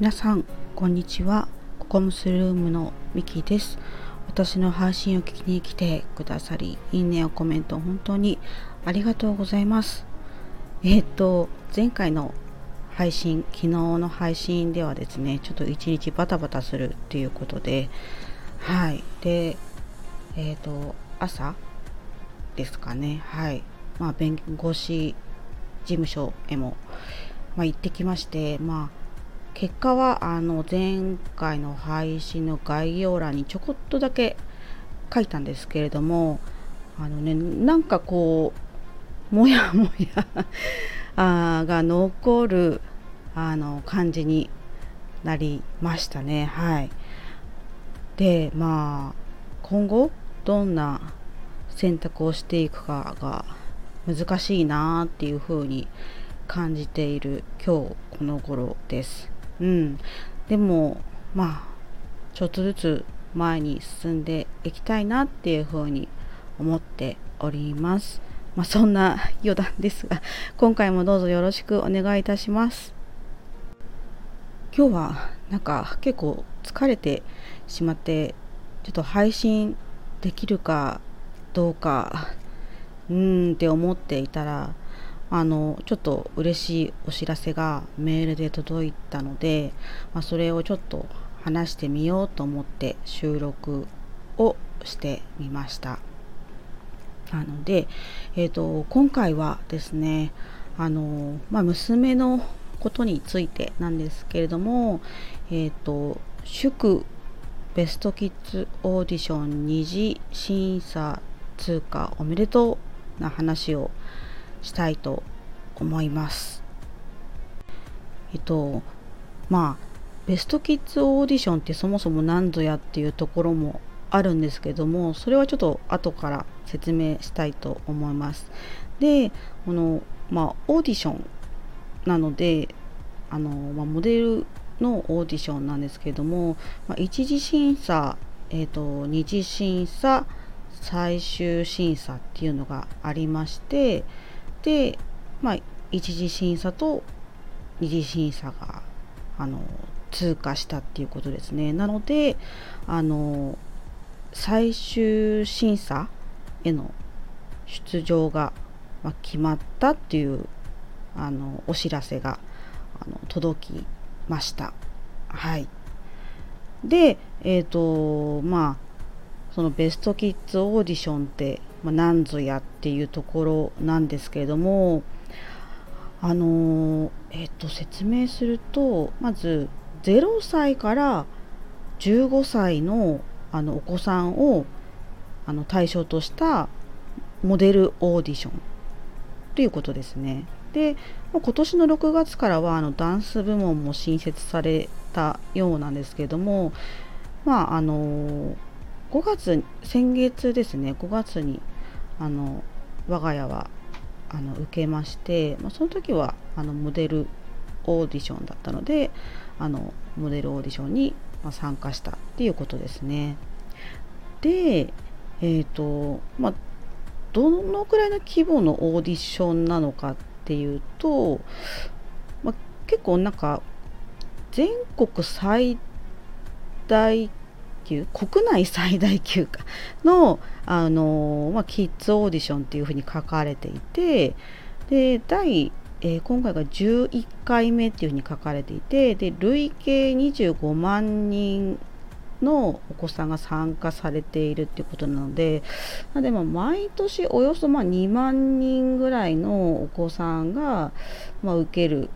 皆さんこんにちは。ココムスルームのミキです。私の配信を聞きに来てくださりいいねやコメント本当にありがとうございます。えっ、と前回の配信昨日の配信ではですねちょっと一日バタバタするっていうことではい。でえっ、と朝ですかね。はい。まあ弁護士事務所へも、まあ、行ってきましてまあ結果はあの前回の配信の概要欄にちょこっとだけ書いたんですけれどもあのねなんかこうもやもやが残るあの感じになりましたね。はい。でまあ今後どんな選択をしていくかが難しいなっていうふうに感じている今日この頃です。うん、でもまあちょっとずつ前に進んでいきたいなっていうふうに思っております。まあ、そんな余談ですが今回もどうぞよろしくお願いいたします。今日はなんか結構疲れてしまってちょっと配信できるかどうかうーんって思っていたらあのちょっと嬉しいお知らせがメールで届いたので、まあ、それをちょっと話してみようと思って収録をしてみました。なので、えーと、今回はですねあの、まあ、娘のことについてなんですけれども、えっ、ー、と祝ベストキッズオーディション2次審査通過おめでとうな話をしたいと思います。えっとまあベストキッズオーディションってそもそも何ぞやっていうところもあるんですけどもそれはちょっと後から説明したいと思います。でこのまあオーディションなのであの、まあ、モデルのオーディションなんですけども、まあ、一次審査、えーと二次審査最終審査っていうのがありましてで、まあ、一次審査と二次審査があの通過したっていうことですね。なのであの最終審査への出場が、ま決まったっていうあのお知らせがあの届きました。はい。で、えっ、ー、とまあそのベストキッズオーディションってまあ、何ぞやっていうところなんですけれどもあのえっと説明するとまず0歳から15歳のあのお子さんをあの対象としたモデルオーディションということですね。で今年の6月からはあのダンス部門も新設されたようなんですけれどもまああの5月先月ですね5月にあの我が家はあの受けまして、まあ、その時はあのモデルオーディションだったのであのモデルオーディションに、参加したっていうことですね。で、えっ、ー、とまあ、どのくらいの規模のオーディションなのかっていうと、まあ、結構なんか全国最大級国内最大級かのあの、まあ、キッズオーディションっていうふうに書かれていてで第、えー、今回が11回目っていうふうに書かれていてで累計25万人のお子さんが参加されているっていうことなのででも毎年およそま2万人ぐらいのお子さんが、まあ、受ける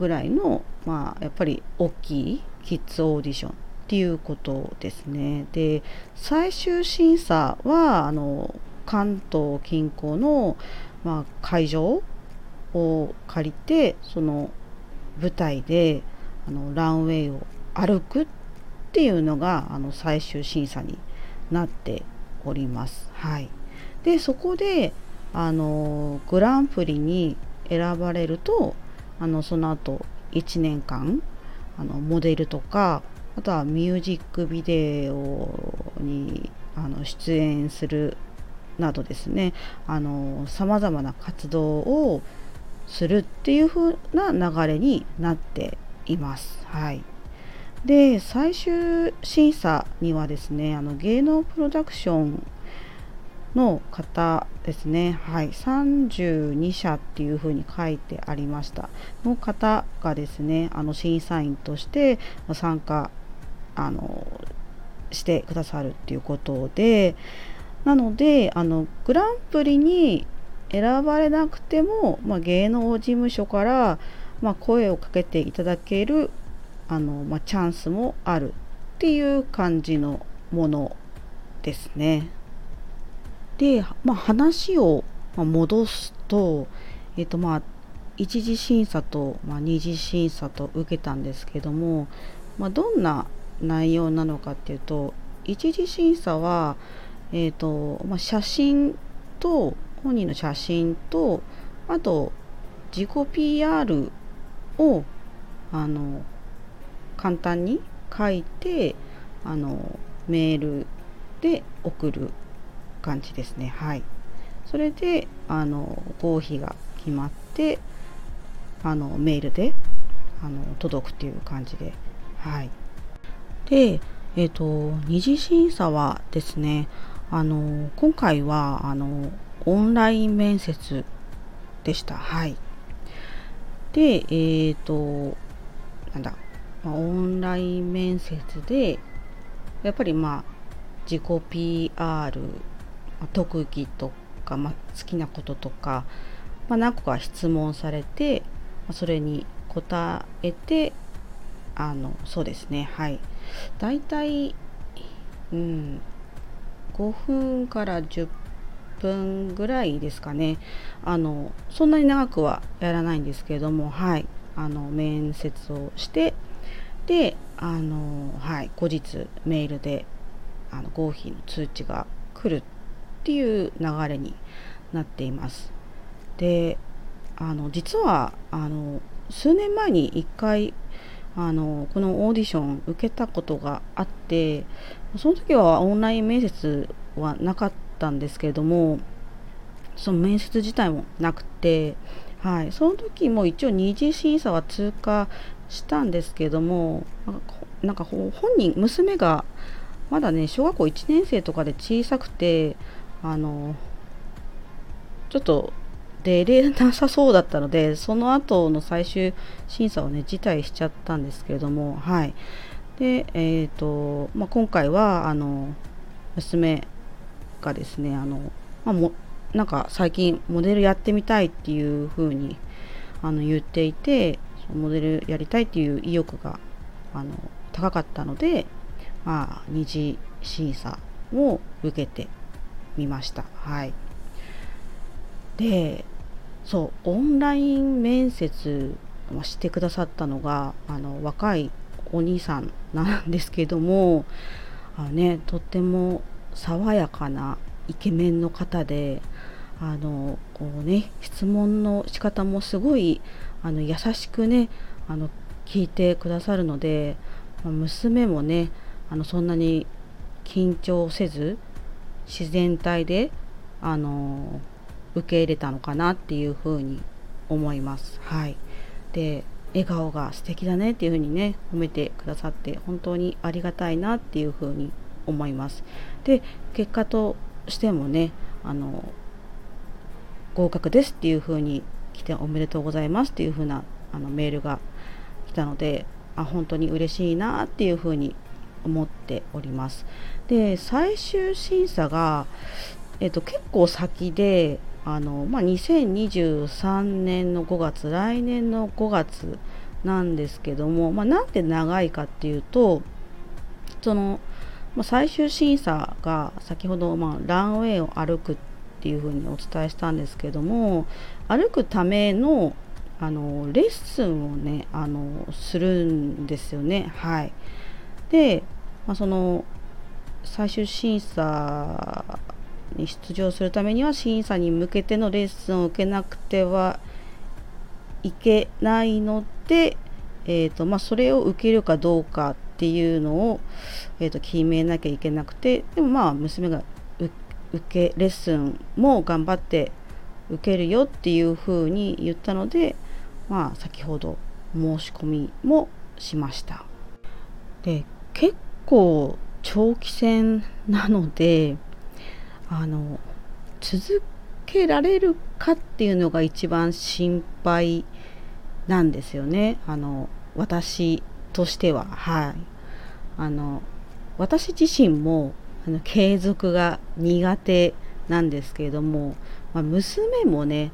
ぐらいの、まあ、やっぱり大きいキッズオーディションっていうことですね。で最終審査はあの関東近郊の、まあ、会場を借りてその舞台であのランウェイを歩くっていうのがあの最終審査になっております。はい、でそこであのグランプリに選ばれるとあのその後1年間あのモデルとかあとはミュージックビデオにあの出演するなどですね。さまざまな活動をするっていう風な流れになっています。はい、で最終審査にはですねあの芸能プロダクションの方ですね、はい、32社っていうふうに書いてありました。の方がですねあの審査員として参加あのしてくださるっていうことでなのであのグランプリに選ばれなくても、まあ、芸能事務所から、まあ、声をかけていただけるあの、まあ、チャンスもあるっていう感じのものですね。で、まあ、話を戻すと、えっ、とまあ、一次審査と、まあ、二次審査と受けたんですけども、まあ、どんな内容なのかっていうと一次審査は、えーとまあ、写真と本人の写真とあと自己 PR をあの簡単に書いてあのメールで送る感じですね。はい。それであの合否が決まってあのメールであの届くっていう感じで。はい。でえっ、ー、と二次審査はですねあの今回はあのオンライン面接でした。はい。でえっ、ー、となんだ、まあ、オンライン面接でやっぱりまあ自己 PR 特技とか、まあ、好きなこととか、まあ、何個か質問されて、まあ、それに答えてあのそうですね。はい。だいたいうん。5分から10分ぐらいですかね。あのそんなに長くはやらないんですけれどもはい。あの面接をしてであのはい。後日メールであの合否の通知が来るっていう流れになっています。であの実はあの数年前に1回あのこのオーディション受けたことがあってその時はオンライン面接はなかったんですけれどもその面接自体もなくて、はい、その時も一応二次審査は通過したんですけどもなんか本人娘がまだね小学校1年生とかで小さくてあのちょっと出れなさそうだったのでその後の最終審査をね辞退しちゃったんですけれどもはいでえ、ー、と、まあ、今回はあの娘がですねあの、まあ、もなんか最近モデルやってみたいっていう風にあの言っていてモデルやりたいっていう意欲があの高かったので、まあ、二次審査を受けてみました。はい、でそうオンライン面接をしてくださったのがあの若いお兄さんなんですけどもあ、ね、とっても爽やかなイケメンの方であのこう、ね、質問の仕方もすごいあの優しくねあの聞いてくださるので、娘もねあのそんなに緊張せず自然体であの受け入れたのかなっていうふうに思います。はい、で笑顔が素敵だねっていうふうにね褒めてくださって本当にありがたいなっていうふうに思います。で結果としてもねあの合格ですっていうふうに来ておめでとうございますっていうふうなあのメールが来たのであ本当に嬉しいなっていうふうに思っております。で最終審査が、えっと、結構先であの、まあ、2023年の5月来年の5月なんですけども、まあ、なんで長いかっていうとその、まあ、最終審査が先ほど、まあ、ランウェイを歩くっていうふうにお伝えしたんですけども歩くためのあのレッスンをねあのするんですよね。はい、で、まあ、その最終審査に出場するためには審査に向けてのレッスンを受けなくてはいけないので、えーとまあ、それを受けるかどうかっていうのを、えーと、決めなきゃいけなくてでもまあ娘が受けレッスンも頑張って受けるよっていうふうに言ったので、まあ、先ほど申し込みもしました。で結構長期戦なのであの続けられるかっていうのが一番心配なんですよね。あの私としては。はい。あの私自身もあの継続が苦手なんですけれども、まあ、娘もね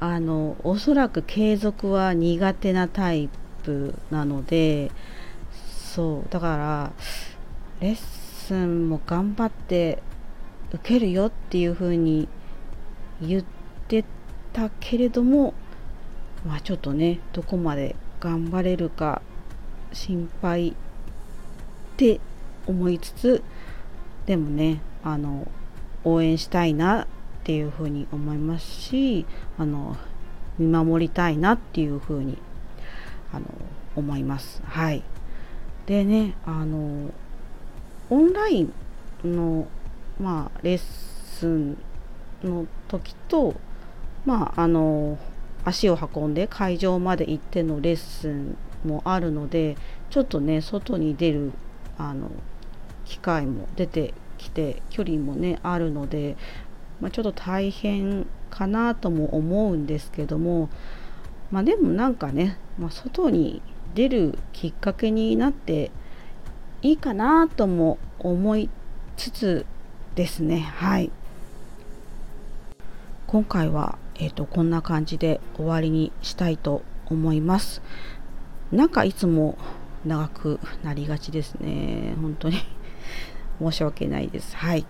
あのおそらく継続は苦手なタイプなのでそうだからレッスンも頑張って受けるよっていう風に言ってたけれどもまあちょっとねどこまで頑張れるか心配って思いつつでもねあの応援したいなっていうふうに思いますしあの見守りたいなっていうふうにあの思います。はい、でねあのオンラインの、まあ、レッスンの時と、まあ、あの足を運んで会場まで行ってのレッスンもあるのでちょっとね外に出るあの機会も出てきて距離もねあるので、まあ、ちょっと大変かなとも思うんですけどもまあでもなんかね、まあ、外に出るきっかけになっていいかなとも思いつつですね。はい。今回は、えーと、こんな感じで終わりにしたいと思います。なんかいつも長くなりがちですね。本当に。申し訳ないです。はい。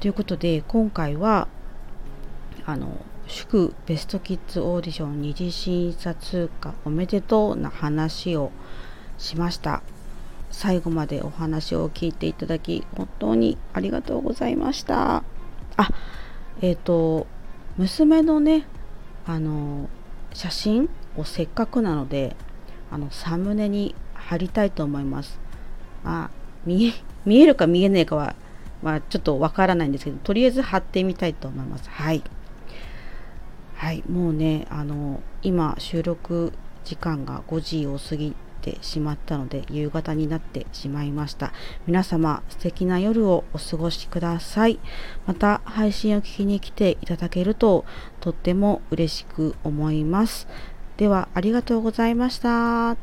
ということで今回はあの祝ベストキッズオーディション二次審査通過おめでとうな話をしました。最後までお話を聞いていただき本当にありがとうございました。あえっ、ー、と娘のねあの写真をせっかくなのであのサムネに貼りたいと思います。あ見え 見えるか見えないかは、まあ、ちょっとわからないんですけどとりあえず貼ってみたいと思います。はい。はいもうねあの今収録時間が5時を過ぎてしまったので夕方になってしまいました。皆様素敵な夜をお過ごしください。また配信を聞きに来ていただけるととっても嬉しく思います。ではありがとうございました。